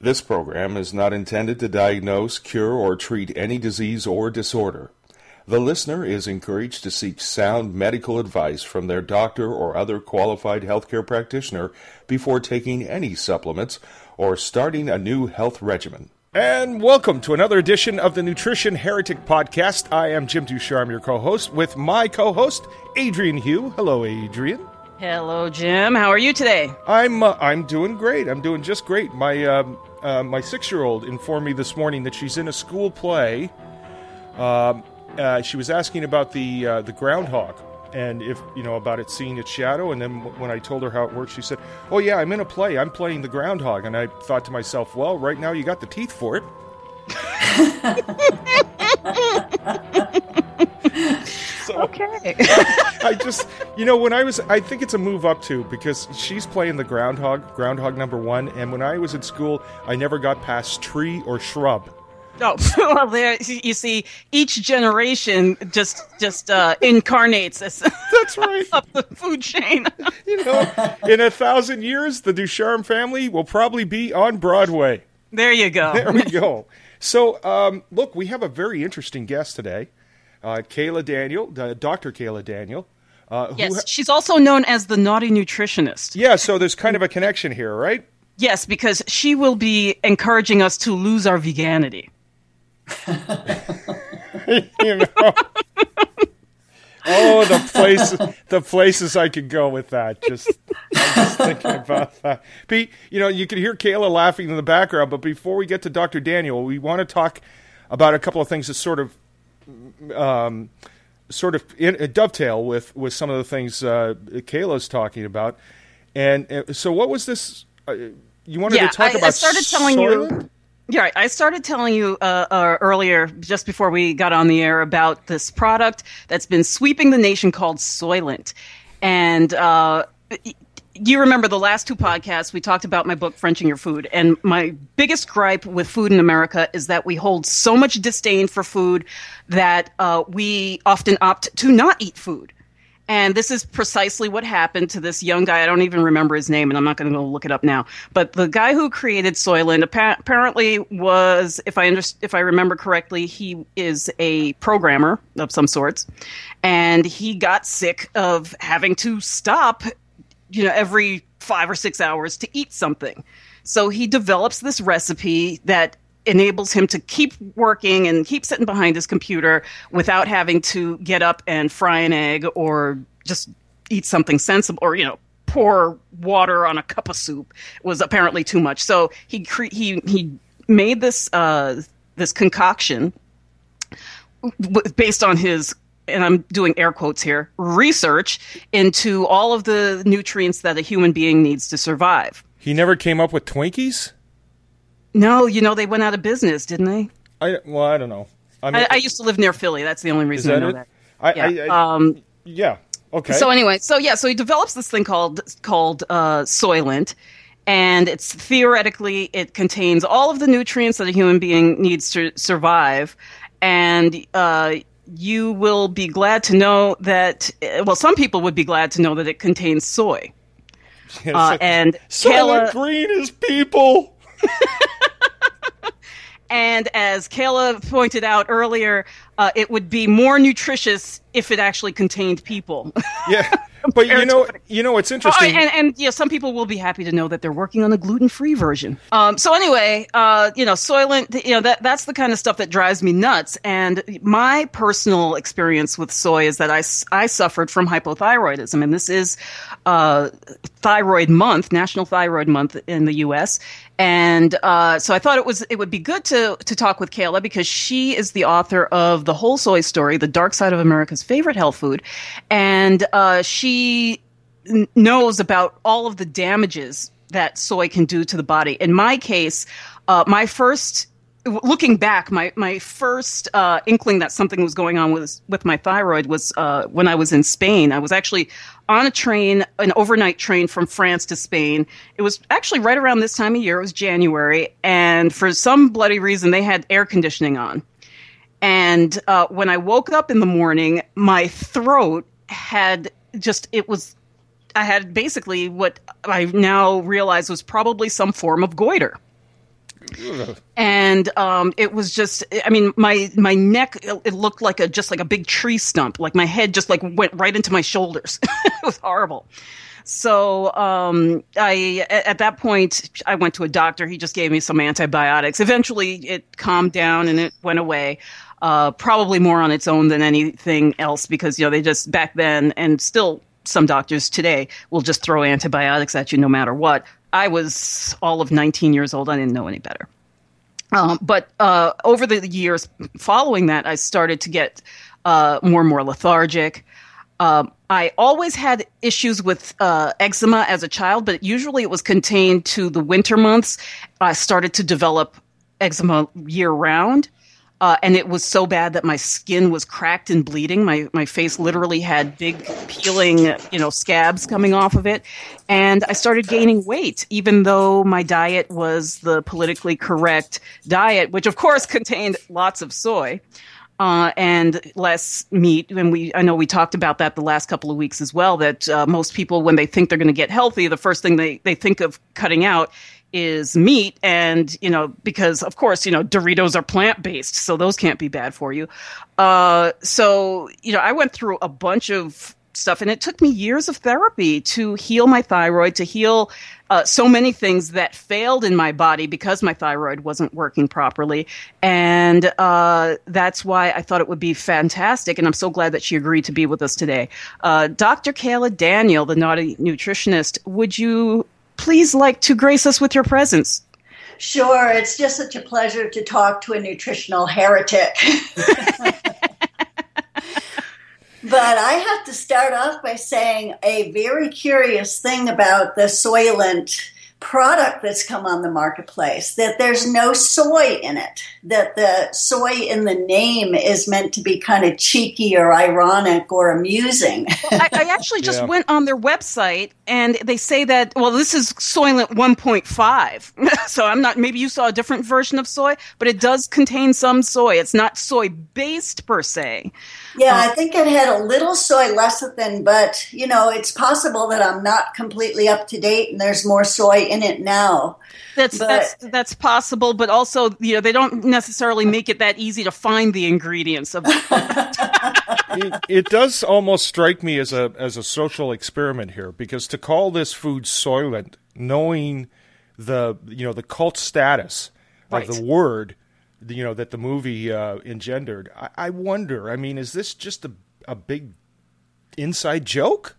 This program is not intended to diagnose, cure, or treat any disease or disorder. The listener is encouraged to seek sound medical advice from their doctor or other qualified healthcare practitioner before taking any supplements or starting a new health regimen. And welcome to another edition of the Nutrition Heretic Podcast. I am Jim Ducharme, your co host, with my co host, Adrienne Hew. Hello, Adrian. Hello, Jim. How are you today? I'm uh, I'm doing great. I'm doing just great. My um, uh, my six year old informed me this morning that she's in a school play. Um, uh, she was asking about the uh, the groundhog and if you know about it seeing its shadow. And then when I told her how it works, she said, "Oh yeah, I'm in a play. I'm playing the groundhog." And I thought to myself, "Well, right now you got the teeth for it." okay. I just, you know, when I was, I think it's a move up too because she's playing the groundhog, groundhog number one, and when I was in school, I never got past tree or shrub. Oh, well, there you see, each generation just just uh, incarnates this. That's right. up the food chain. you know, in a thousand years, the Ducharme family will probably be on Broadway. There you go. There we go. So, um, look, we have a very interesting guest today, Kaayla Daniel, uh, Dr. Kaayla Daniel. Uh, yes, ha- she's also known as the naughty nutritionist. Yeah, so there's kind of a connection here, right? Yes, because she will be encouraging us to lose our veganity. you know. oh, the place, the places I could go with that. Just, I'm just thinking about that. Pete, you know, you can hear Kaayla laughing in the background, but before we get to Dr. Daniel, we want to talk about a couple of things that sort of, um, sort of in, uh, dovetail with with some of the things uh, Kaayla's talking about. And uh, so, what was this? Uh, you wanted yeah, to talk I, about? I started telling you. Yeah, I started telling you uh, uh, earlier, just before we got on the air, about this product that's been sweeping the nation called Soylent. And uh, you remember the last two podcasts, we talked about my book, Frenching Your Food. And my biggest gripe with food in America is that we hold so much disdain for food that uh, we often opt to not eat food. And this is precisely what happened to this young guy. I don't even remember his name, and I'm not going to look it up now. But the guy who created Soylent apparently was, if I under, if I remember correctly, he is a programmer of some sorts, and he got sick of having to stop, you know, every five or six hours to eat something. So he develops this recipe that enables him to keep working and keep sitting behind his computer without having to get up and fry an egg or just eat something sensible or you know pour water on a cup of soup was apparently too much. So he cre- he he made this uh, this concoction based on his and I'm doing air quotes here research into all of the nutrients that a human being needs to survive. He never came up with Twinkies. No, you know they went out of business, didn't they? I well, I don't know. I, mean, I, I used to live near Philly. That's the only reason I know it? that. I, yeah. I, um, yeah. Okay. So anyway, so yeah, so he develops this thing called called uh, Soylent, and it's theoretically it contains all of the nutrients that a human being needs to survive, and uh, you will be glad to know that. Well, some people would be glad to know that it contains soy. Uh, and Soylent Green is people. and as Kaayla pointed out earlier, uh, it would be more nutritious if it actually contained people. yeah, but you know, you know, it's interesting. Oh, and, and yeah, some people will be happy to know that they're working on a gluten-free version. Um, so anyway, uh, you know, Soylent, you know, that that's the kind of stuff that drives me nuts. And my personal experience with soy is that I I suffered from hypothyroidism, and this is uh, Thyroid Month, National Thyroid Month in the U.S. And uh, so I thought it was it would be good to to talk with Kaayla because she is the author of the Whole Soy Story, the dark side of America's favorite health food, and uh, she n- knows about all of the damages that soy can do to the body. In my case, uh, my first looking back, my my first uh, inkling that something was going on with with my thyroid was uh, when I was in Spain. I was actually on a train, an overnight train from France to Spain. It was actually right around this time of year. It was January, and for some bloody reason, they had air conditioning on. And uh, when I woke up in the morning, my throat had just it was. I had basically what I now realize was probably some form of goiter and um, it was just i mean my my neck it looked like a just like a big tree stump like my head just like went right into my shoulders it was horrible so um, I, at that point, I went to a doctor. He just gave me some antibiotics. Eventually, it calmed down and it went away. Uh, probably more on its own than anything else because you know they just back then and still some doctors today will just throw antibiotics at you no matter what. I was all of 19 years old. I didn't know any better. Um, but uh, over the years following that, I started to get uh, more and more lethargic. Um, I always had issues with uh, eczema as a child, but usually it was contained to the winter months. I started to develop eczema year round. Uh, and it was so bad that my skin was cracked and bleeding. My my face literally had big peeling, you know, scabs coming off of it, and I started gaining weight, even though my diet was the politically correct diet, which of course contained lots of soy. Uh, and less meat. And we, I know we talked about that the last couple of weeks as well. That uh, most people, when they think they're going to get healthy, the first thing they they think of cutting out is meat and you know because of course you know doritos are plant based so those can't be bad for you. Uh, so you know i went through a bunch of stuff and it took me years of therapy to heal my thyroid to heal uh, so many things that failed in my body because my thyroid wasn't working properly. And uh, that's why i thought it would be fantastic and i'm so glad that she agreed to be with us today. Uh, dr kaayla daniel the naughty nutritionist would you please like to grace us with your presence? Sure, it's just such a pleasure to talk to a nutritional heretic. but I have to start off by saying a very curious thing about the Soylent product that's come on the marketplace that there's no soy in it that the soy in the name is meant to be kind of cheeky or ironic or amusing. Well, I, I, actually just yeah. went on their website and they say that well this is soylent 1.5 so i'm not maybe you saw a different version of soy but it does contain some soy. It's not soy based per se yeah, um, I think it had a little soy lecithin, but you know, it's possible that I'm not completely up to date and there's more soy in it now. That's but, that's that's possible, but also you know they don't necessarily make it that easy to find the ingredients of. it, it does almost strike me as a as a social experiment here because to call this food soylent, knowing the you know the cult status right. of the word you know that the movie uh, engendered. I, I, wonder. I mean, is this just a a big inside joke?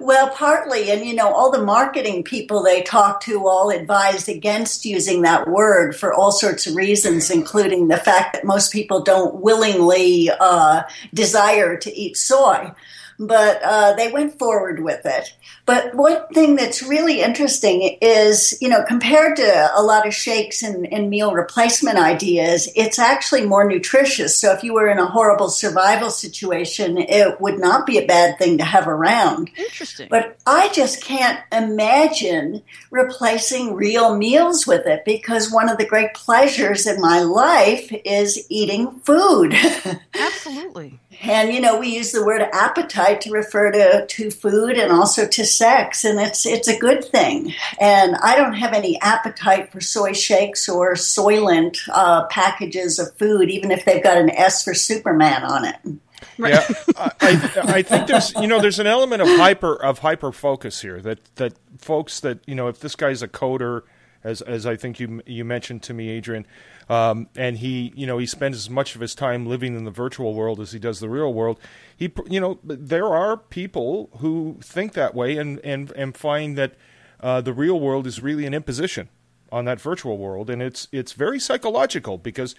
Well, partly, and you know, all the marketing people they talk to all advise against using that word for all sorts of reasons, including the fact that most people don't willingly uh, desire to eat soy but uh, they went forward with it. But one thing that's really interesting is, you know, compared to a lot of shakes and, and, meal replacement ideas, it's actually more nutritious. So if you were in a horrible survival situation, it would not be a bad thing to have around. Interesting. But I just can't imagine replacing real meals with it because one of the great pleasures in my life is eating food. Absolutely. And you know, we use the word appetite to refer to, to food and also to sex, and it's it's a good thing. And I don't have any appetite for soy shakes or soylent uh, packages of food, even if they've got an S for Superman on it. Yeah, I, I think there's you know there's an element of hyper of hyper focus here that that folks that you know if this guy's a coder as as I think you you mentioned to me, Adrienne, um, and he, you know, he spends as much of his time living in the virtual world as he does the real world. He, you know, there are people who think that way and and and find that uh, the real world is really an imposition on that virtual world, and it's it's very psychological because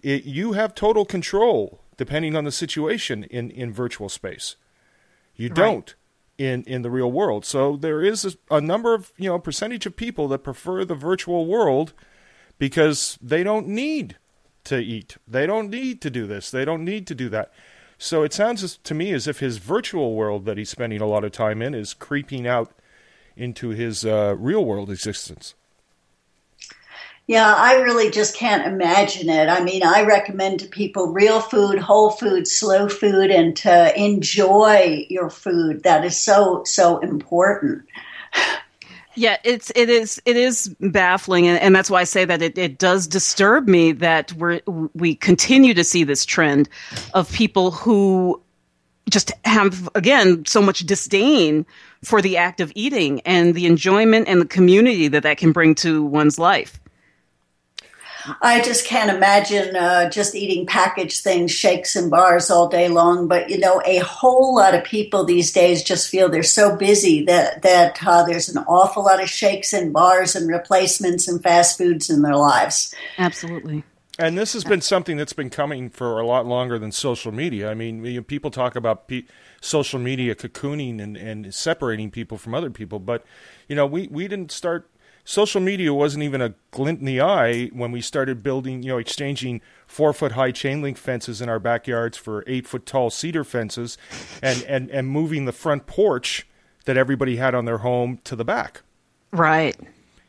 it, you have total control depending on the situation in in virtual space. You right. don't in in the real world. So there is a, a, number of you know percentage of people that prefer the virtual world because they don't need to eat. They don't need to do this. They don't need to do that. So it sounds to me as if his virtual world that he's spending a lot of time in is creeping out into his uh, real world existence. Yeah, I really just can't imagine it. I mean, I recommend to people real food, whole food, slow food, and to enjoy your food. That is so, so important. Yeah, it's it is it is baffling, and, and that's why I say that it, it does disturb me that we we continue to see this trend of people who just have again so much disdain for the act of eating and the enjoyment and the community that that can bring to one's life. I just can't imagine uh, just eating packaged things, shakes and bars all day long. But you know, a whole lot of people these days just feel they're so busy that that uh, there's an awful lot of shakes and bars and replacements and fast foods in their lives. Absolutely. And this has been something that's been coming for a lot longer than social media. I mean, people talk about pe- social media cocooning and, and separating people from other people, but you know, we, we didn't start social media wasn't even a glint in the eye when we started building, you know, exchanging four foot high chain link fences in our backyards for eight foot tall cedar fences and, and, and moving the front porch that everybody had on their home to the back. Right.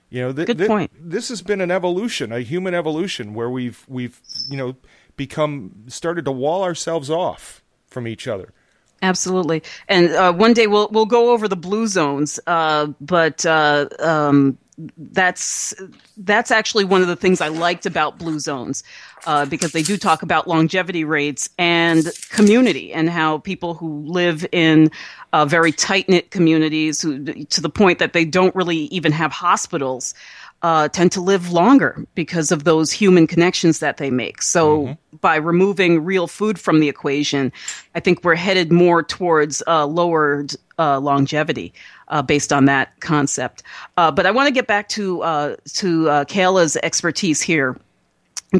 You know, th- good th- point. This has been an evolution, a human evolution, where we've we've you know become started to wall ourselves off from each other. Absolutely, and uh, one day we'll we'll go over the blue zones, uh, but uh, um, that's that's actually one of the things I liked about Blue Zones uh, because they do talk about longevity rates and community and how people who live in uh, very tight knit communities who to the point that they don't really even have hospitals. Uh, tend to live longer because of those human connections that they make. So, mm-hmm. by removing real food from the equation, I think we're headed more towards uh, lowered uh, longevity uh, based on that concept. Uh, but I want to get back to uh, to uh, Kaayla's expertise here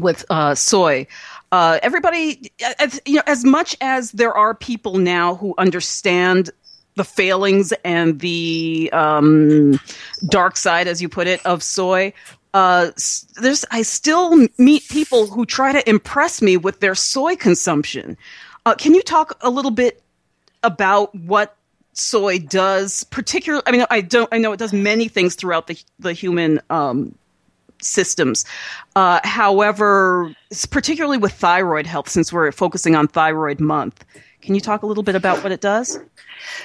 with soy. Everybody, as, you know, as much as there are people now who understand the failings and the um, dark side, as you put it, of soy. Uh, there's, I still meet people who try to impress me with their soy consumption. Uh, can you talk a little bit about what soy does particularly i mean i don't i know it does many things throughout the the human um, systems uh, however particularly with thyroid health since we're focusing on thyroid month can you talk a little bit about what it does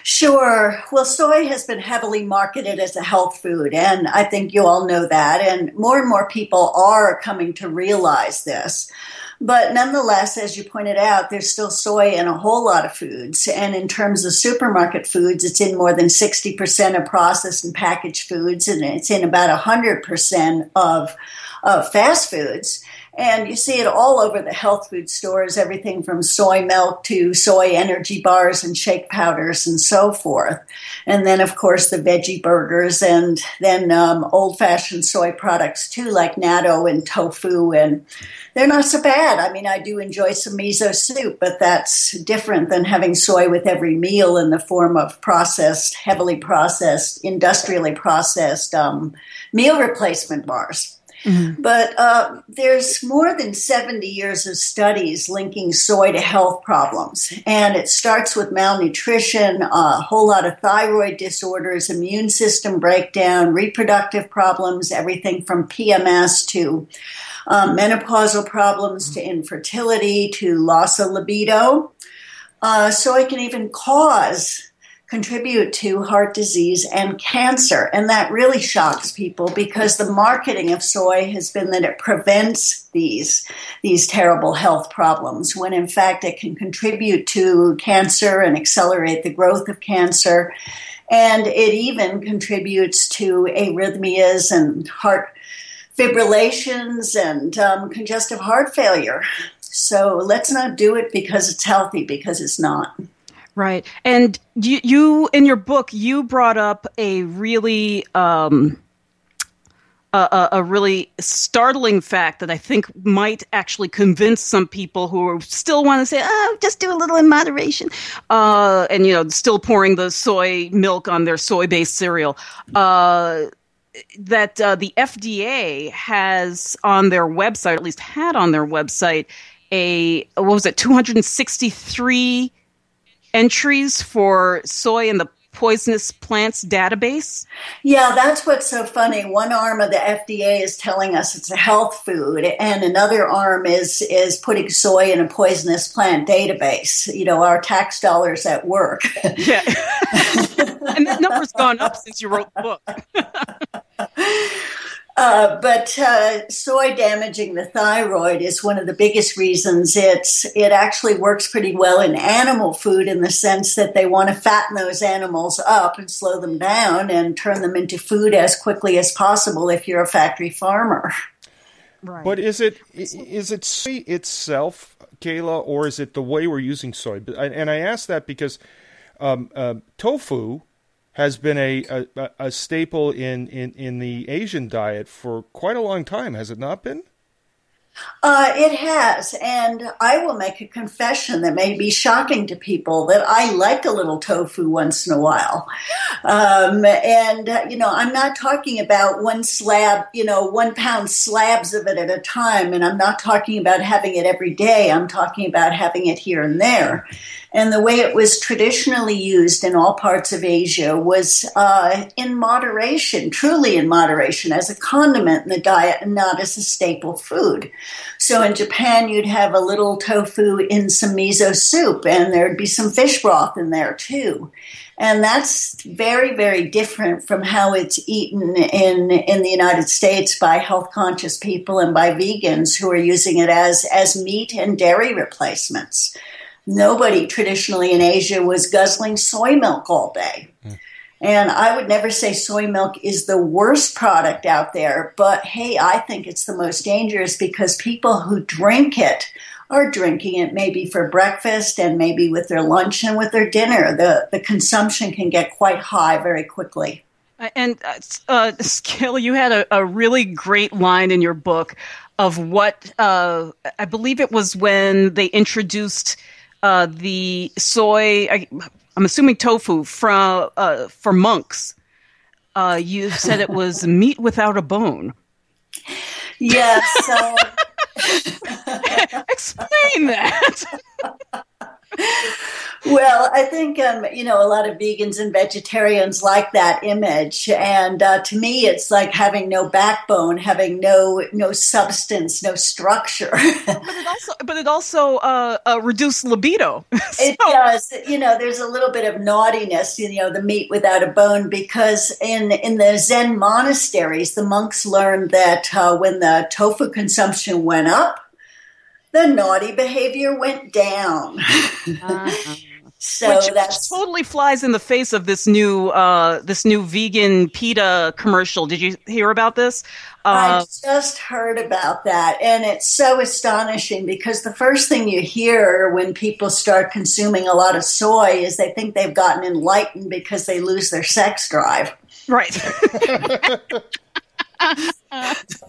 Sure. Well, soy has been heavily marketed as a health food, and I think you all know that. And more and more people are coming to realize this. But nonetheless, as you pointed out, there's still soy in a whole lot of foods. And in terms of supermarket foods, it's in more than 60% of processed and packaged foods, and it's in about 100% of, of fast foods. And you see it all over the health food stores, everything from soy milk to soy energy bars and shake powders and so forth. And then, of course, the veggie burgers and then um, old fashioned soy products too, like natto and tofu. And they're not so bad. I mean, I do enjoy some miso soup, but that's different than having soy with every meal in the form of processed, heavily processed, industrially processed um, meal replacement bars. Mm-hmm. But uh, there's more than 70 years of studies linking soy to health problems. And it starts with malnutrition, a whole lot of thyroid disorders, immune system breakdown, reproductive problems, everything from PMS to um, menopausal problems to infertility to loss of libido. Uh, soy can even cause contribute to heart disease and cancer. And that really shocks people because the marketing of soy has been that it prevents these, these terrible health problems when in fact it can contribute to cancer and accelerate the growth of cancer. And it even contributes to arrhythmias and heart fibrillations and um, congestive heart failure. So let's not do it because it's healthy, because it's not. Right. And you, you in your book, you brought up a really. Um, a, a, really startling fact that I think might actually convince some people who still want to say, "Oh, just do a little in moderation," uh, and you know, still pouring the soy milk on their soy-based cereal. Uh, that uh, the FDA has on their website, at least had on their website, a what was it, 263 entries for soy in the poisonous plants database? Yeah, that's what's so funny. One arm of the FDA is telling us it's a health food, and another arm is is putting soy in a poisonous plant database. You know, our tax dollars at work. Yeah, and that number's gone up since you wrote the book. Uh, but uh, soy damaging the thyroid is one of the biggest reasons. It's it actually works pretty well in animal food in the sense that they want to fatten those animals up and slow them down and turn them into food as quickly as possible if you're a factory farmer. Right. But is it is it soy itself, Kaayla, or is it the way we're using soy? And I ask that because um, uh, tofu has been a, a, a staple in, in, in the Asian diet for quite a long time, has it not been? Uh, it has, and I will make a confession that may be shocking to people that I like a little tofu once in a while. Um, and, uh, you know, I'm not talking about one slab, you know, one pound slabs of it at a time, and I'm not talking about having it every day. I'm talking about having it here and there. And the way it was traditionally used in all parts of Asia was uh, in moderation, truly in moderation, as a condiment in the diet and not as a staple food. So in Japan, you'd have a little tofu in some miso soup, and there'd be some fish broth in there too. And that's very, very different from how it's eaten in, in the United States by health conscious people and by vegans who are using it as, as meat and dairy replacements nobody traditionally in Asia was guzzling soy milk all day. Mm. And I would never say soy milk is the worst product out there, but hey, I think it's the most dangerous because people who drink it are drinking it maybe for breakfast and maybe with their lunch and with their dinner. The, the consumption can get quite high very quickly. And uh, uh Skill, you had a, a, really great line in your book of what uh, I believe it was when they introduced uh, the soy. I, am assuming tofu from uh, for monks. Uh, you said it was meat without a bone. Yes. So... Explain that. well, I think um, you know a lot of vegans and vegetarians like that image, and uh, to me, it's like having no backbone, having no no substance, no structure. but it also, but it also uh, uh, reduced libido. so. It does. You know, there's a little bit of naughtiness. You know, the meat without a bone, because in in the Zen monasteries, the monks learned that uh, when the tofu consumption went up the naughty behavior went down. Uh-huh. so Which that's totally flies in the face of this new uh, this new vegan PETA commercial. Did you hear about this? Uh, I just heard about that, and it's so astonishing because the first thing you hear when people start consuming a lot of soy is they think they've gotten enlightened because they lose their sex drive. Right.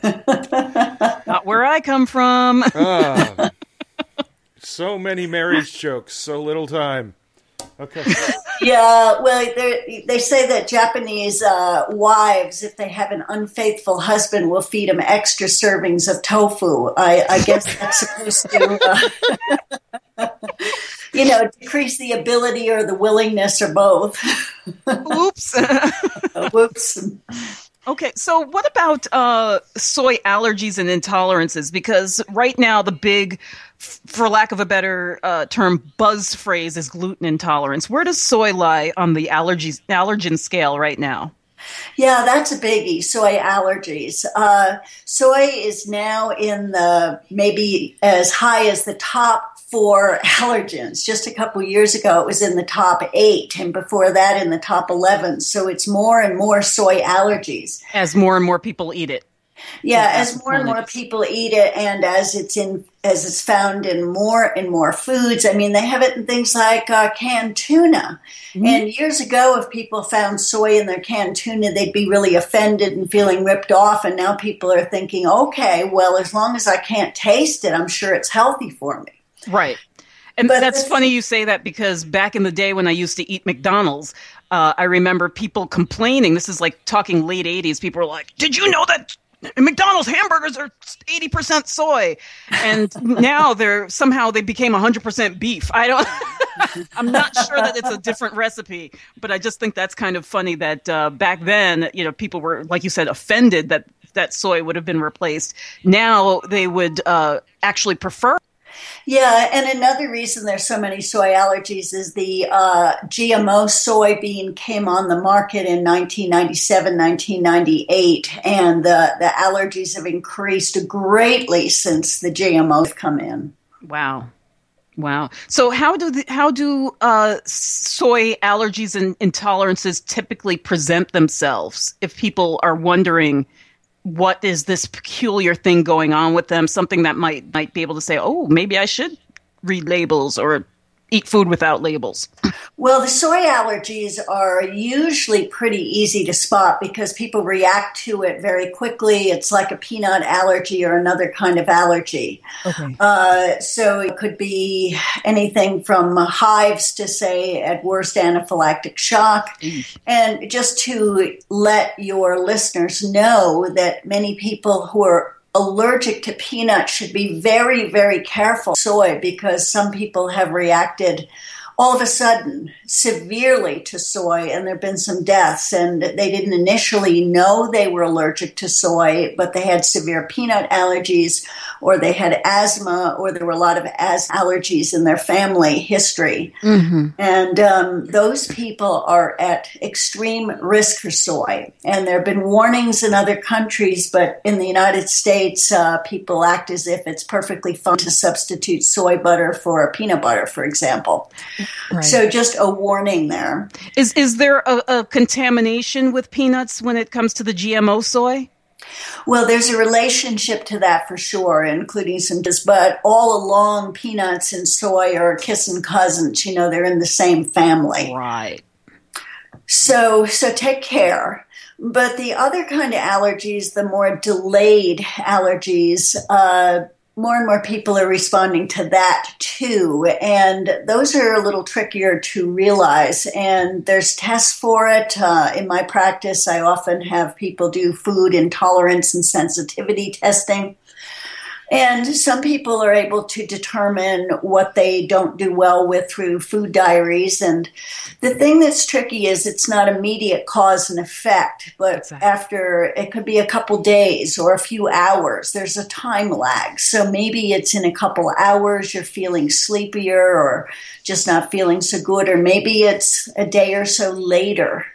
Not where I come from. oh, so many marriage jokes, so little time. Okay. yeah, well, they say that Japanese uh, wives, if they have an unfaithful husband, will feed them extra servings of tofu. I, I guess that's supposed to, uh, you know, decrease the ability or the willingness or both. Whoops. Whoops. Okay, so what about uh, soy allergies and intolerances? Because right now, the big, for lack of a better uh, term, buzz phrase is gluten intolerance. Where does soy lie on the allergies allergen scale right now? Yeah, that's a biggie. Soy allergies. Uh, soy is now in the maybe as high as the top for allergens. Just a couple years ago, it was in the top eight, and before that, in the top 11. So it's more and more soy allergies. As more and more people eat it. Yeah, as more and more people eat it, and as it's in as it's found in more and more foods. I mean, they have it in things like uh, canned tuna. Mm-hmm. And years ago, if people found soy in their canned tuna, they'd be really offended and feeling ripped off. And now people are thinking, okay, well, as long as I can't taste it, I'm sure it's healthy for me. Right. And but that's funny you say that because back in the day when I used to eat McDonald's, uh, I remember people complaining. This is like talking late 80s. People were like, Did you know that McDonald's hamburgers are 80% soy. And now they're somehow they became 100% beef. I don't I'm not sure that it's a different recipe, but I just think that's kind of funny that uh, back then, you know, people were like you said offended that that soy would have been replaced. Now they would uh, actually prefer yeah, and another reason there's so many soy allergies is the uh, GMO soybean came on the market in 1997, 1998, and the, the allergies have increased greatly since the GMOs have come in. Wow. Wow. So how do the, how do uh, soy allergies and intolerances typically present themselves? If people are wondering, what is this peculiar thing going on with them? Something that might might be able to say, oh, maybe I should read labels or eat food without labels? Well, the soy allergies are usually pretty easy to spot because people react to it very quickly. It's like a peanut allergy or another kind of allergy. Okay. Uh, so it could be anything from hives to, say, at worst, anaphylactic shock. And just to let your listeners know that many people who are allergic to peanuts should be very, very careful. Soy because some people have reacted all of a sudden severely to soy and there have been some deaths and they didn't initially know they were allergic to soy but they had severe peanut allergies or they had asthma or there were a lot of as allergies in their family history. Mm-hmm. and um, those people are at extreme risk for soy. And there have been warnings in other countries but in the united states uh, people act as if it's perfectly fine to substitute soy butter for peanut butter for example Right. So just a warning there. Is is there a, a contamination with peanuts when it comes to the GMO soy? Well, there's a relationship to that for sure, including some, but all along, peanuts and soy are kissing cousins. You know, they're in the same family. Right. So, so take care. But the other kind of allergies, the more delayed allergies, uh, more and more people are responding to that too. And those are a little trickier to realize. And there's tests for it. Uh, in my practice, I often have people do food intolerance and sensitivity testing. And some people are able to determine what they don't do well with through food diaries. And the thing that's tricky is it's not immediate cause and effect, but exactly. after it could be a couple days or a few hours, there's a time lag. So maybe it's in a couple hours you're feeling sleepier or just not feeling so good, or maybe it's a day or so later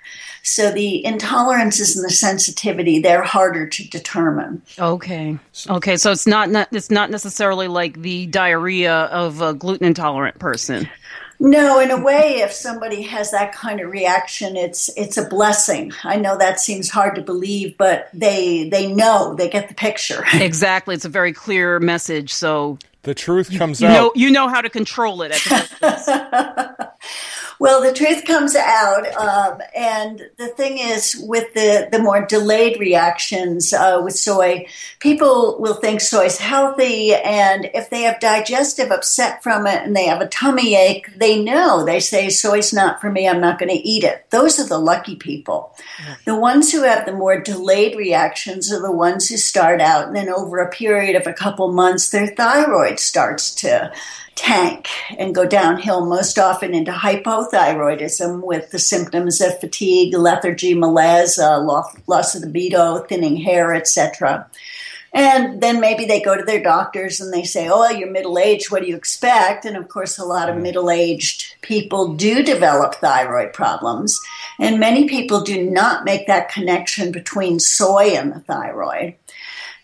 so the intolerances and the sensitivity, they're harder to determine. Okay. Okay. So it's not, not it's not necessarily like the diarrhea of a gluten intolerant person. No, in a way, if somebody has that kind of reaction, it's it's a blessing. I know that seems hard to believe, but they they know they get the picture. Exactly, it's a very clear message. So the truth comes you out. Know, you know how to control it. Well, the truth comes out, um, and the thing is, with the the more delayed reactions uh, with soy, people will think soy is healthy, and if they have digestive upset from it and they have a tummy ache, they know they say soy's not for me. I'm not going to eat it. Those are the lucky people. The ones who have the more delayed reactions are the ones who start out, and then over a period of a couple months, their thyroid starts to tank and go downhill most often into hypothyroidism with the symptoms of fatigue, lethargy, malaise, uh, loss, of libido, thinning hair, etc. And then maybe they go to their doctors and they say, Oh, you're middle aged. What do you expect? And of course, a lot of mm. middle aged people do develop thyroid problems. And many people do not make that connection between soy and the thyroid.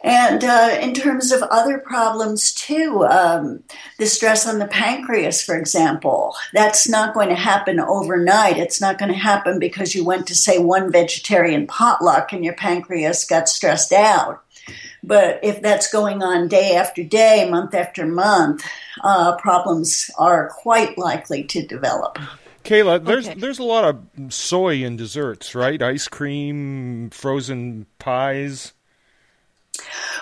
And uh, in terms of other problems too, um, the stress on the pancreas, for example, that's not going to happen overnight. It's not going to happen because you went to, say, one vegetarian potluck and your pancreas got stressed out. But if that's going on day after day, month after month, uh, problems are quite likely to develop. Kaayla, there's okay. there's a lot of soy in desserts, right? Ice cream, frozen pies.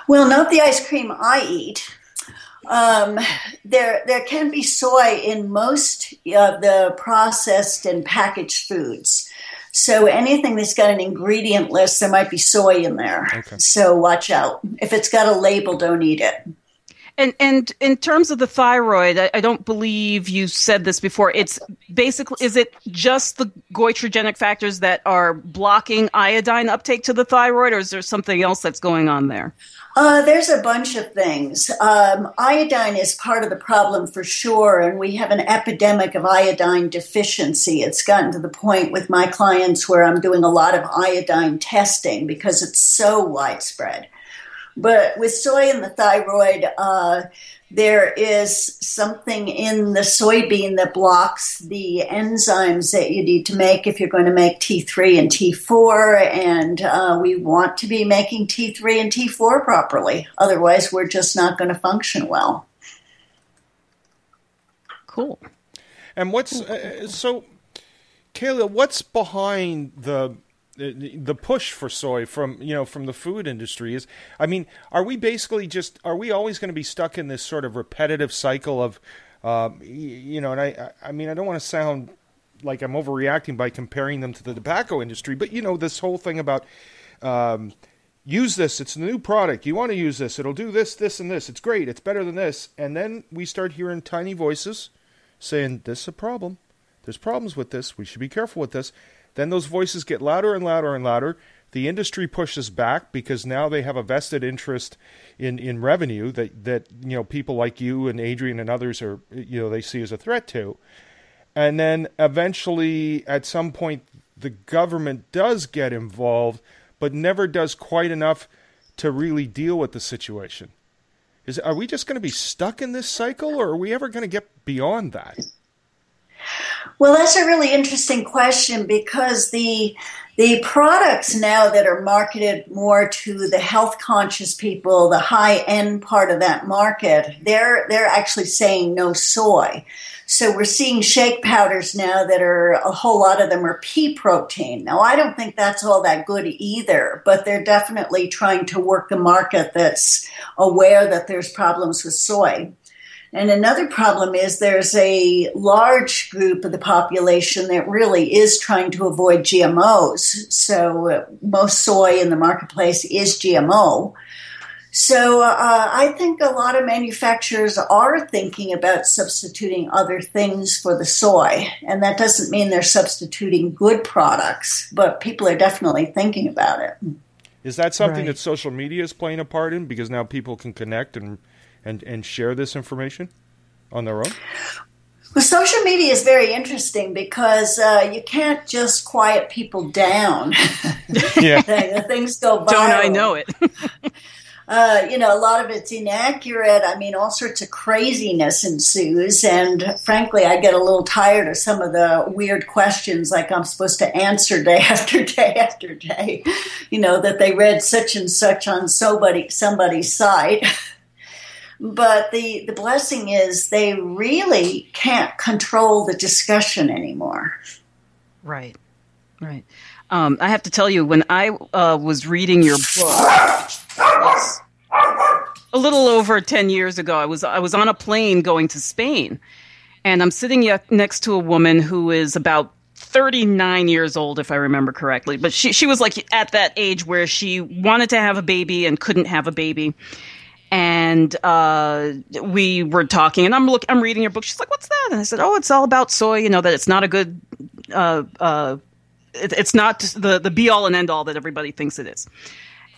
Well, not the ice cream I eat. Um, there, there can be soy in most of the processed and packaged foods. So anything that's got an ingredient list, there might be soy in there. Okay. So watch out. If it's got a label, don't eat it. And and in terms of the thyroid, I, I, don't believe you said this before. It's basically is it just the goitrogenic factors that are blocking iodine uptake to the thyroid, or is there something else that's going on there? Uh, there's a bunch of things. Um, iodine is part of the problem for sure, and we have an epidemic of iodine deficiency. It's gotten to the point with my clients where I'm doing a lot of iodine testing because it's so widespread. But with soy and the thyroid, uh, there is something in the soybean that blocks the enzymes that you need to make if you're going to make T3 and T4. And uh, we want to be making T3 and T4 properly. Otherwise, we're just not going to function well. Cool. And what's uh, so, Kaayla? What's behind the the push for soy from you know from the food industry is i mean are we basically just are we always going to be stuck in this sort of repetitive cycle of um, you know and i i mean i don't want to sound like i'm overreacting by comparing them to the tobacco industry but you know this whole thing about um, use this it's a new product you want to use this it'll do this this and this it's great it's better than this and then we start hearing tiny voices saying this is a problem. There's problems with this we should be careful with this then those voices get louder and louder and louder. The industry pushes back because now they have a vested interest in, in revenue that, that you know people like you and Adrienne and others are you know they see as a threat to. And then eventually at some point the government does get involved but never does quite enough to really deal with the situation. Is are we just going to be stuck in this cycle or are we ever going to get beyond that? Well, that's a really interesting question because the the products now that are marketed more to the health conscious people, the high end part of that market, they're they're actually saying no soy. So we're seeing shake powders now that are a whole lot of them are pea protein. Now I don't think that's all that good either, but they're definitely trying to work the market that's aware that there's problems with soy. And another problem is there's a large group of the population that really is trying to avoid GMOs. So uh, most soy in the marketplace is GMO. So uh, I think a lot of manufacturers are thinking about substituting other things for the soy. And that doesn't mean they're substituting good products, but people are definitely thinking about it. Is that something right. that social media is playing a part in because now people can connect and and, and share this information on their own? Well, social media is very interesting because uh, you can't just quiet people down. yeah. the, things go viral. Don't I know it? uh, you know, a lot of it's inaccurate. I mean, all sorts of craziness ensues. And frankly, I get a little tired of some of the weird questions like I'm supposed to answer day after day after day. You know, that they read such and such on somebody, somebody's site. But the, the blessing is they really can't control the discussion anymore. Right, right. Um, I have to tell you, when I uh, was reading your book, a little over 10 years ago, I was, I was on a plane going to Spain. And I'm sitting next to a woman who is about 39 years old, if I remember correctly. But she, she was like at that age where she wanted to have a baby and couldn't have a baby and uh, we were talking, and I'm look, I'm reading your book. She's like, "What's that?" And I said, "Oh, it's all about soy. You know that it's not a good, uh, uh, it, it's not the the be all and end all that everybody thinks it is."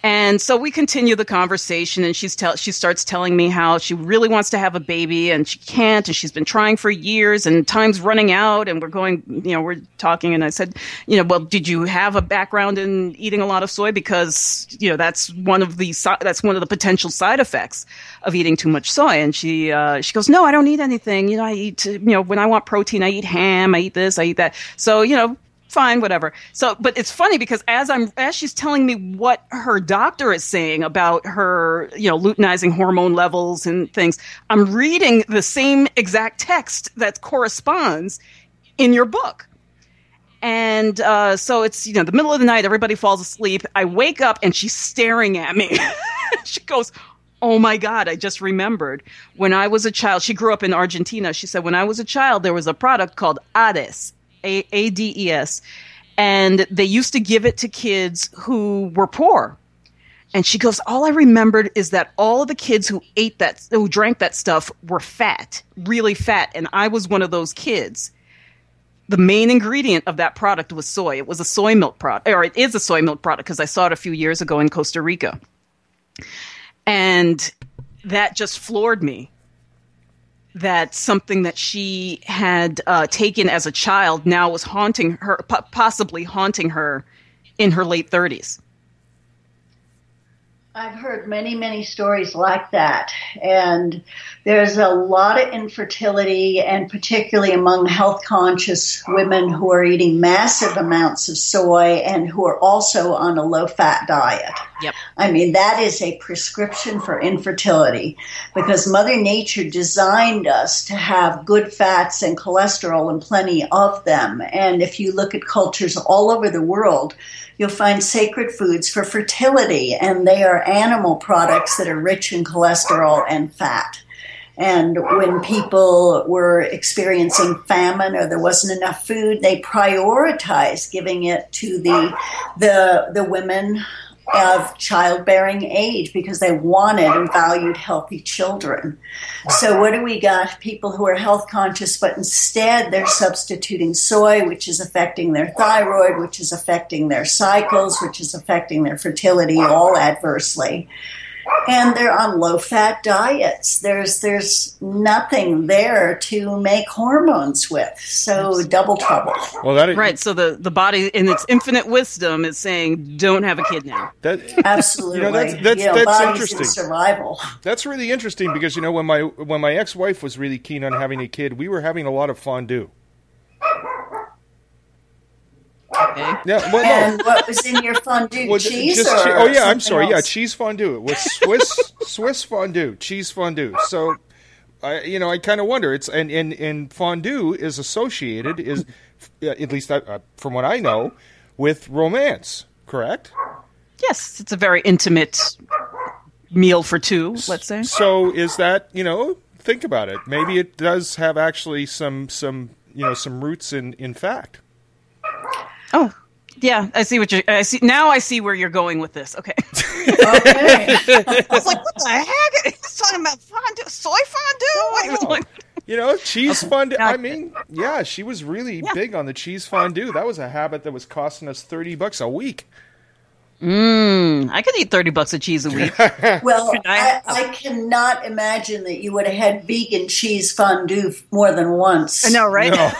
And so we continue the conversation, and she's tell she starts telling me how she really wants to have a baby and she can't, and she's been trying for years, and time's running out, and we're going, you know, we're talking, and I said, you know, well, did you have a background in eating a lot of soy? Because you know that's one of the that's one of the potential side effects of eating too much soy, and she uh, she goes, no, I don't eat anything, you know, I eat, you know, when I want protein, I eat ham, I eat this, I eat that, so you know fine, whatever. So, but it's funny because as I'm as she's telling me what her doctor is saying about her, you know, luteinizing hormone levels and things, I'm reading the same exact text that corresponds in your book. And uh, so it's you know the middle of the night, everybody falls asleep. I wake up and she's staring at me. she goes, Oh my God, I just remembered when I was a child. She grew up in Argentina. She said, When I was a child, there was a product called Ades, a D E S, and they used to give it to kids who were poor. And she goes, All I remembered is that all of the kids who ate that, who drank that stuff were fat, really fat. And I was one of those kids. The main ingredient of that product was soy. It was a soy milk product, or it is a soy milk product because I saw it a few years ago in Costa Rica. And that just floored me that something that she had uh, taken as a child now was haunting her, possibly haunting her in her late 30s. I've heard many, many stories like that. And there's a lot of infertility, and particularly among health conscious women who are eating massive amounts of soy and who are also on a low fat diet. Yep. I mean, that is a prescription for infertility because Mother Nature designed us to have good fats and cholesterol and plenty of them. And if you look at cultures all over the world, you'll find sacred foods for fertility, and they are animal products that are rich in cholesterol and fat. And when people were experiencing famine or there wasn't enough food, they prioritized giving it to the the the women of childbearing age because they wanted and valued healthy children. So, what do we got? People who are health conscious, but instead they're substituting soy, which is affecting their thyroid, which is affecting their cycles, which is affecting their fertility, all adversely and they're on low fat diets. There's there's nothing there to make hormones with. So double trouble. Well, that is, right. So the the body in its infinite wisdom is saying, "Don't have a kid now." That absolutely. You know, that's that's, you know, that's interesting. Survival. That's really interesting because you know when my when my ex wife was really keen on having a kid, we were having a lot of fondue. Okay. Yeah, well, no. And what was in your fondue? Well, cheese? Just, oh yeah, I'm sorry. Else? Yeah, cheese fondue. It was Swiss Swiss fondue, cheese fondue. So, I you know I kind of wonder. It's and, and and fondue is associated is at least uh, from what I know with romance. Correct. Yes, it's a very intimate meal for two. Let's say. So is that you know? Think about it. Maybe it does have actually some some you know some roots in in fact. Oh, yeah, I see what you. I see now. I see where you're going with this. Okay. okay. I was like, what the heck? He's talking about fondue, soy fondue. Like, you know, cheese fondue. I mean, yeah, she was really yeah. big on the cheese fondue. That was a habit that was costing us thirty bucks a week. Mmm, I could eat thirty bucks of cheese a week. well, I, I, cannot imagine that you would have had vegan cheese fondue more than once. I know, right? No.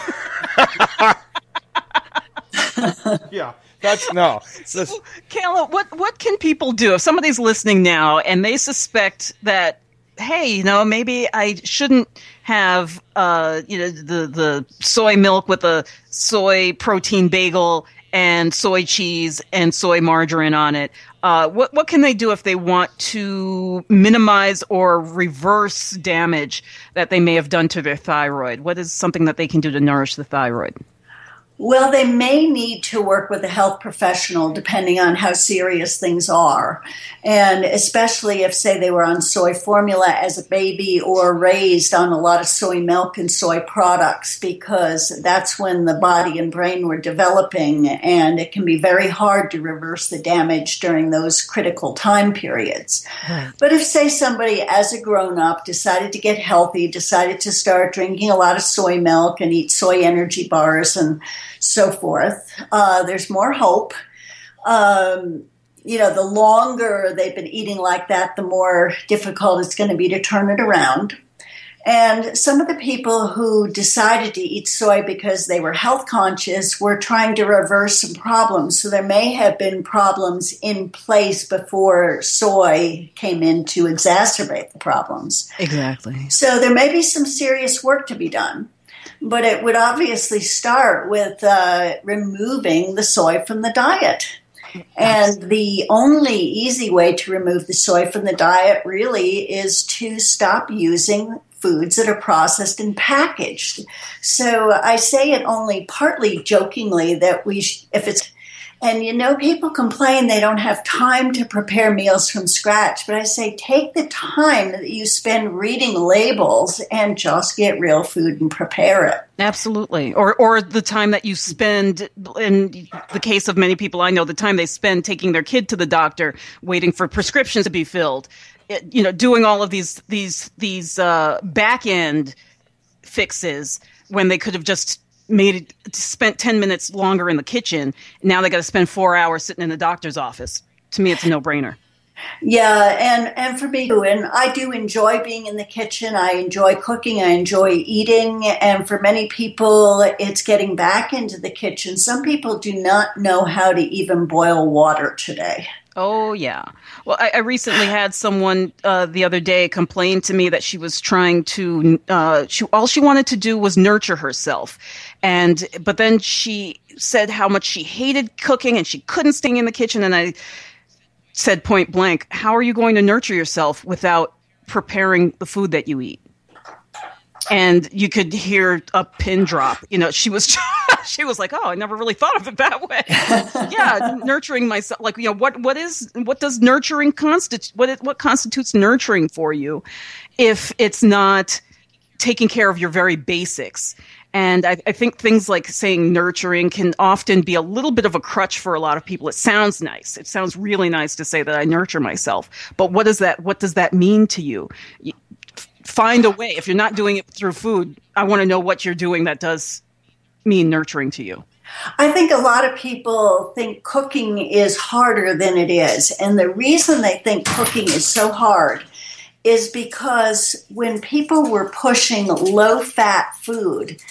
yeah. That's no. So, Kaayla, what what can people do if somebody's listening now and they suspect that hey, you know, maybe I shouldn't have uh, you know the the soy milk with a soy protein bagel and soy cheese and soy margarine on it. Uh, what what can they do if they want to minimize or reverse damage that they may have done to their thyroid? What is something that they can do to nourish the thyroid? Well, they may need to work with a health professional depending on how serious things are. And especially if, say, they were on soy formula as a baby or raised on a lot of soy milk and soy products, because that's when the body and brain were developing, and it can be very hard to reverse the damage during those critical time periods. Right. But if, say, somebody as a grown up decided to get healthy, decided to start drinking a lot of soy milk and eat soy energy bars and so forth. Uh, there's more hope. Um, you know, the longer they've been eating like that, the more difficult it's going to be to turn it around. And some of the people who decided to eat soy because they were health conscious were trying to reverse some problems. So there may have been problems in place before soy came in to exacerbate the problems. Exactly. So there may be some serious work to be done but it would obviously start with uh, removing the soy from the diet. And the only easy way to remove the soy from the diet really is to stop using foods that are processed and packaged. So I say it only partly jokingly that we, sh- if it's And you know, people complain they don't have time to prepare meals from scratch, but I say take the time that you spend reading labels and just get real food and prepare it. Absolutely. Or or the time that you spend in the case of many people I know, the time they spend taking their kid to the doctor, waiting for prescriptions to be filled. It, you know, doing all of these these these uh, back end fixes when they could have just made it spent 10 minutes longer in the kitchen. Now they got to spend four hours sitting in the doctor's office. To me it's a no-brainer. Yeah and and for me too and i do enjoy being in the kitchen. I enjoy cooking. I enjoy eating. And for many people it's getting back into the kitchen. Some people do not know how to even boil water today Oh yeah. Well, I, I recently had someone uh, the other day complain to me that she was trying to. Uh, she all she wanted to do was nurture herself, and but then she said how much she hated cooking and she couldn't stay in the kitchen. And I said point blank, "How are you going to nurture yourself without preparing the food that you eat?" And you could hear a pin drop. You know, she was she was like, "Oh, I never really thought of it that way." yeah, nurturing myself, like you know, what what is what does nurturing constitute? What what constitutes nurturing for you, if it's not taking care of your very basics? And I, I, think things like saying nurturing can often be a little bit of a crutch for a lot of people. It sounds nice. It sounds really nice to say that I nurture myself. But what does that what does that mean to you? Find a way. If you're not doing it through food, I want to know what you're doing that does mean nurturing to you. I think a lot of people think cooking is harder than it is. And the reason they think cooking is so hard is because when people were pushing low fat food,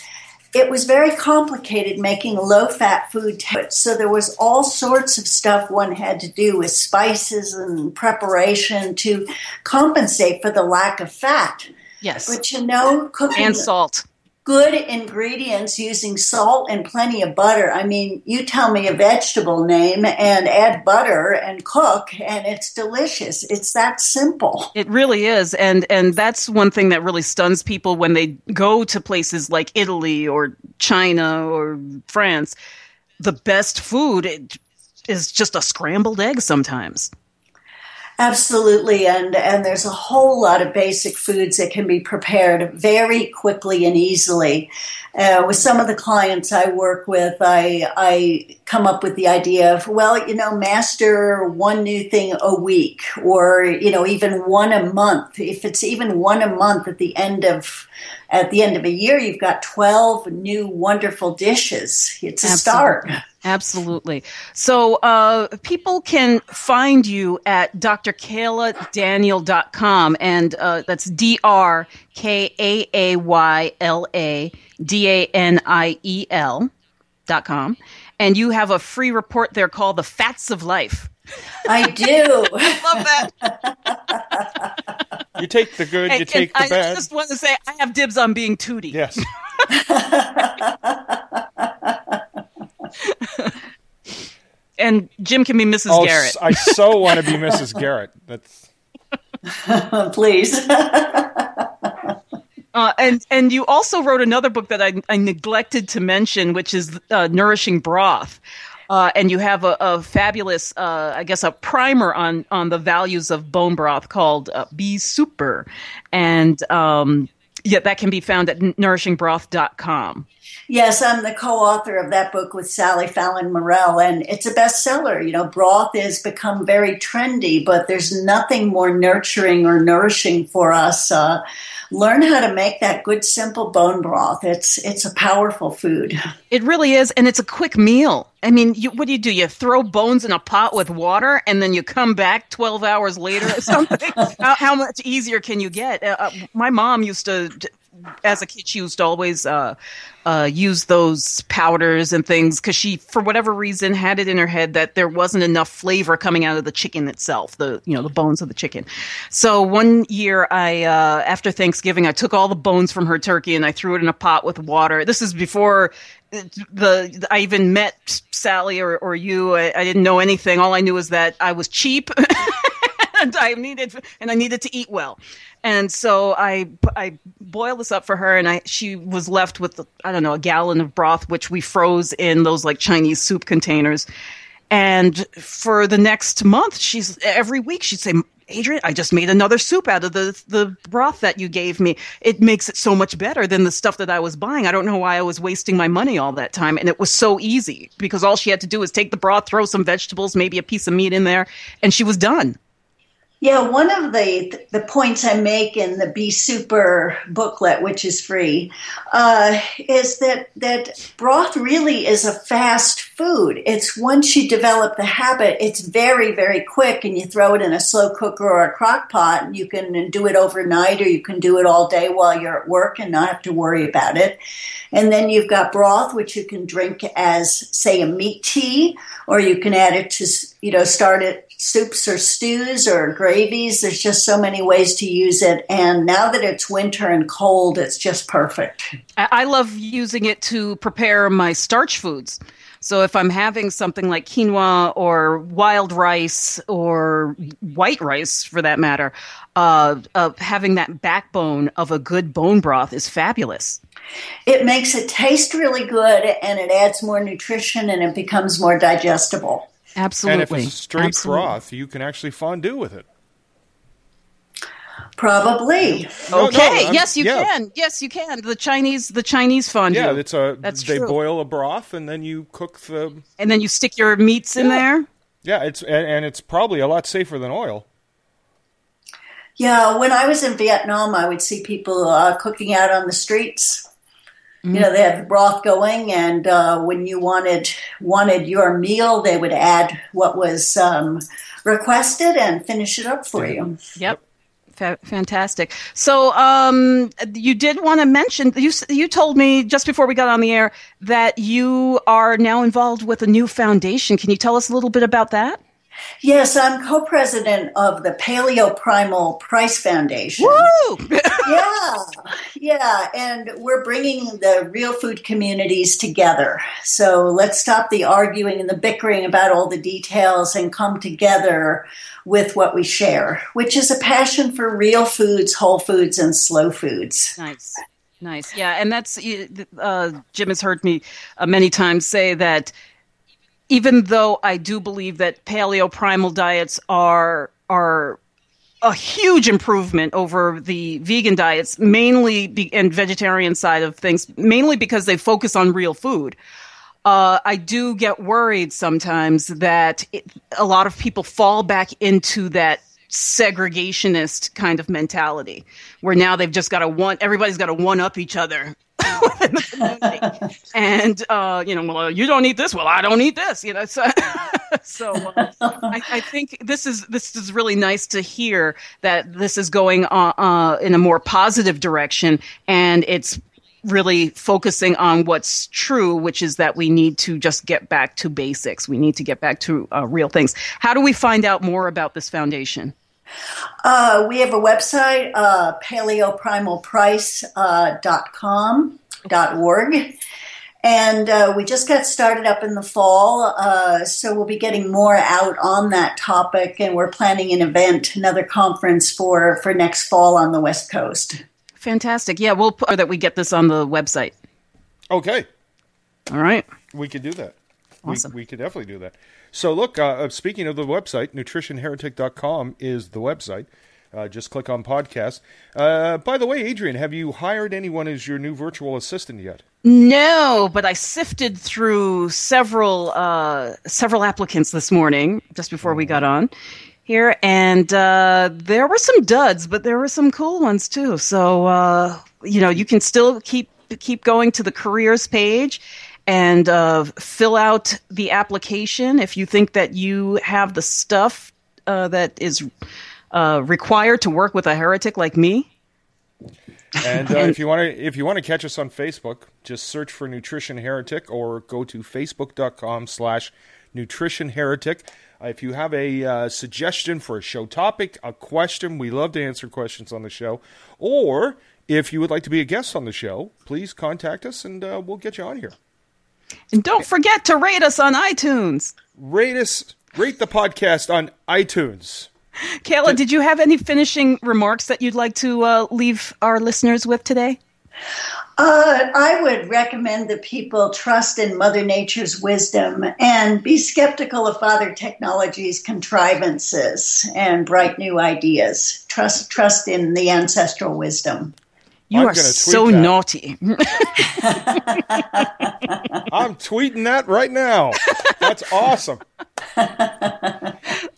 it was very complicated making low fat food. So there was all sorts of stuff one had to do with spices and preparation to compensate for the lack of fat. Yes. But you know, cooking and salt good ingredients using salt and plenty of butter. I mean, you tell me a vegetable name and add butter and cook and it's delicious. It's that simple. It really is. And and that's one thing that really stuns people when they go to places like Italy or China or France. The best food is just a scrambled egg sometimes. Absolutely, and and there's a whole lot of basic foods that can be prepared very quickly and easily. Uh, with some of the clients I work with, I I come up with the idea of well, you know, master one new thing a week, or you know, even one a month. If it's even one a month at the end of at the end of a year, you've got 12 new wonderful dishes. It's a Absolutely. start. Absolutely. So uh, people can find you at drkaayla.daniel.com, and uh, that's D R K A A Y L A D A N I E L dot com. And you have a free report there called The Fats of Life. I do. I love that. You take the good, you take the I bad. I just want to say I have dibs on being Tootie. Yes. and Jim can be Mrs. Oh, Garrett. I so want to be Mrs. Garrett. That's please. Uh, and and you also wrote another book that I, I neglected to mention, which is uh, Nourishing Broth. Uh, and you have a, a fabulous, uh, I guess, a primer on on the values of bone broth called uh, Be Super, and um, yeah, that can be found at nourishingbroth.com. Yes, I'm the co-author of that book with Sally Fallon Morell, and it's a bestseller. You know, broth has become very trendy, but there's nothing more nurturing or nourishing for us. Uh, learn how to make that good, simple bone broth. It's it's a powerful food. It really is, and it's a quick meal. I mean, you, what do you do? You throw bones in a pot with water, and then you come back twelve hours later or something. how, how, much easier can you get? Uh, uh my mom used to as a kid, she used to always uh, uh, use those powders and things because she, for whatever reason, had it in her head that there wasn't enough flavor coming out of the chicken itself, the you know the bones of the chicken. So one year, I uh, after Thanksgiving, I took all the bones from her turkey and I threw it in a pot with water. This is before the I even met Sally or, or you. I, I didn't know anything. All I knew was that I was cheap. and I needed and I needed to eat well. And so I I boiled this up for her, and I she was left with I don't know a gallon of broth, which we froze in those like Chinese soup containers. And for the next month, she's every week she'd say, Adrienne, I just made another soup out of the the broth that you gave me. It makes it so much better than the stuff that I was buying. I don't know why I was wasting my money all that time. And it was so easy because all she had to do was take the broth, throw some vegetables, maybe a piece of meat in there, and she was done. Yeah, one of the the points I make in the Be Super booklet, which is free, uh, is that that broth really is a fast food. It's once you develop the habit, it's very very quick, and you throw it in a slow cooker or a crock pot, and you can do it overnight, or you can do it all day while you're at work and not have to worry about it. And then you've got broth, which you can drink as say a meat tea, or you can add it to you know start it soups or stews or gravies. There's just so many ways to use it. And now that it's winter and cold, it's just perfect. I love using it to prepare my starch foods. So if I'm having something like quinoa or wild rice or white rice, for that matter, uh, uh, having that backbone of a good bone broth is fabulous. It makes it taste really good and it adds more nutrition and it becomes more digestible. Absolutely. And if it's straight Absolutely. broth, you can actually fondue with it. Probably. No, no, Okay. I'm- yes, you yeah. can. Yes, you can. The Chinese, the Chinese fondue. Yeah, it's a That's they true. boil a broth and then you cook the and then you stick your meats in there. yeah, it's and, and it's probably a lot safer than oil. Yeah, when I was in Vietnam, I would see people uh, cooking out on the streets. You know, they had the broth going, and uh, when you wanted wanted your meal, they would add what was um, requested and finish it up for you. Yep. Fa- fantastic. So, um, you did want to mention you. You told me just before we got on the air that you are now involved with a new foundation. Can you tell us a little bit about that? Yes, I'm co-president of the Paleo Primal Price Foundation. Woo! yeah, yeah, and we're bringing the real food communities together. So let's stop the arguing and the bickering about all the details and come together with what we share, which is a passion for real foods, whole foods, and slow foods. Nice. Nice. Yeah. And that's, uh, Jim has heard me uh, many times say that even though I do believe that paleo primal diets are, are, a huge improvement over the vegan diets, mainly be, and vegetarian side of things, mainly because they focus on real food. Uh, I do get worried sometimes that it, a lot of people fall back into that segregationist kind of mentality, where now they've just got to one, everybody's got to one up each other within the community, and uh, you know, well, you don't eat this, well, I don't eat this, you know. So, so uh, I, I think this is this is really nice to hear that this is going uh, uh, in a more positive direction, and it's really focusing on what's true, which is that we need to just get back to basics. We need to get back to uh, real things. How do we find out more about this foundation? Uh, we have a website, uh, paleoprimalprice.com, dot org. And uh, we just got started up in the fall, uh, so we'll be getting more out on that topic. And we're planning an event, another conference for, for next fall on the West Coast. Fantastic. Yeah, we'll put that we get this on the website. Okay, All right. we could do that. Awesome. We, we could definitely do that. So, look, uh, speaking of the website, nutritionheretic.com is the website. Uh, just click on podcast. Uh, by the way, Adrienne, have you hired anyone as your new virtual assistant yet? No, but I sifted through several uh, several applicants this morning just before we got on here, and uh, there were some duds, but there were some cool ones too. So uh, you know, you can still keep keep going to the careers page and uh, fill out the application if you think that you have the stuff uh, that is uh, required to work with a heretic like me. And uh, if you want to, if you want to catch us on Facebook, just search for Nutrition Heretic or go to facebook.com/slash Nutrition Heretic. Uh, if you have a uh, suggestion for a show topic, a question, we love to answer questions on the show. Or if you would like to be a guest on the show, please contact us and uh, we'll get you on here. And don't forget to rate us on iTunes. Rate us, rate the podcast on iTunes. Kaayla, did you have any finishing remarks that you'd like to uh, leave our listeners with today? Uh, I would recommend that people trust in Mother Nature's wisdom and be skeptical of Father Technology's contrivances and bright new ideas. Trust, trust in the ancestral wisdom. You I'm are so that. naughty. I'm tweeting that right now. That's awesome.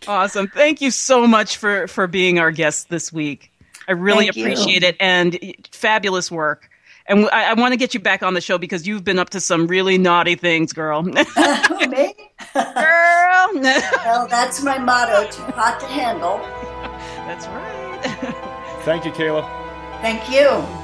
awesome. Thank you so much for for being our guest this week. I really Thank appreciate you. it and fabulous work. And I, I want to get you back on the show because you've been up to some really naughty things, girl. Me? girl. well, that's my motto: too hot to handle. That's right. Thank you, Kaayla. Thank you.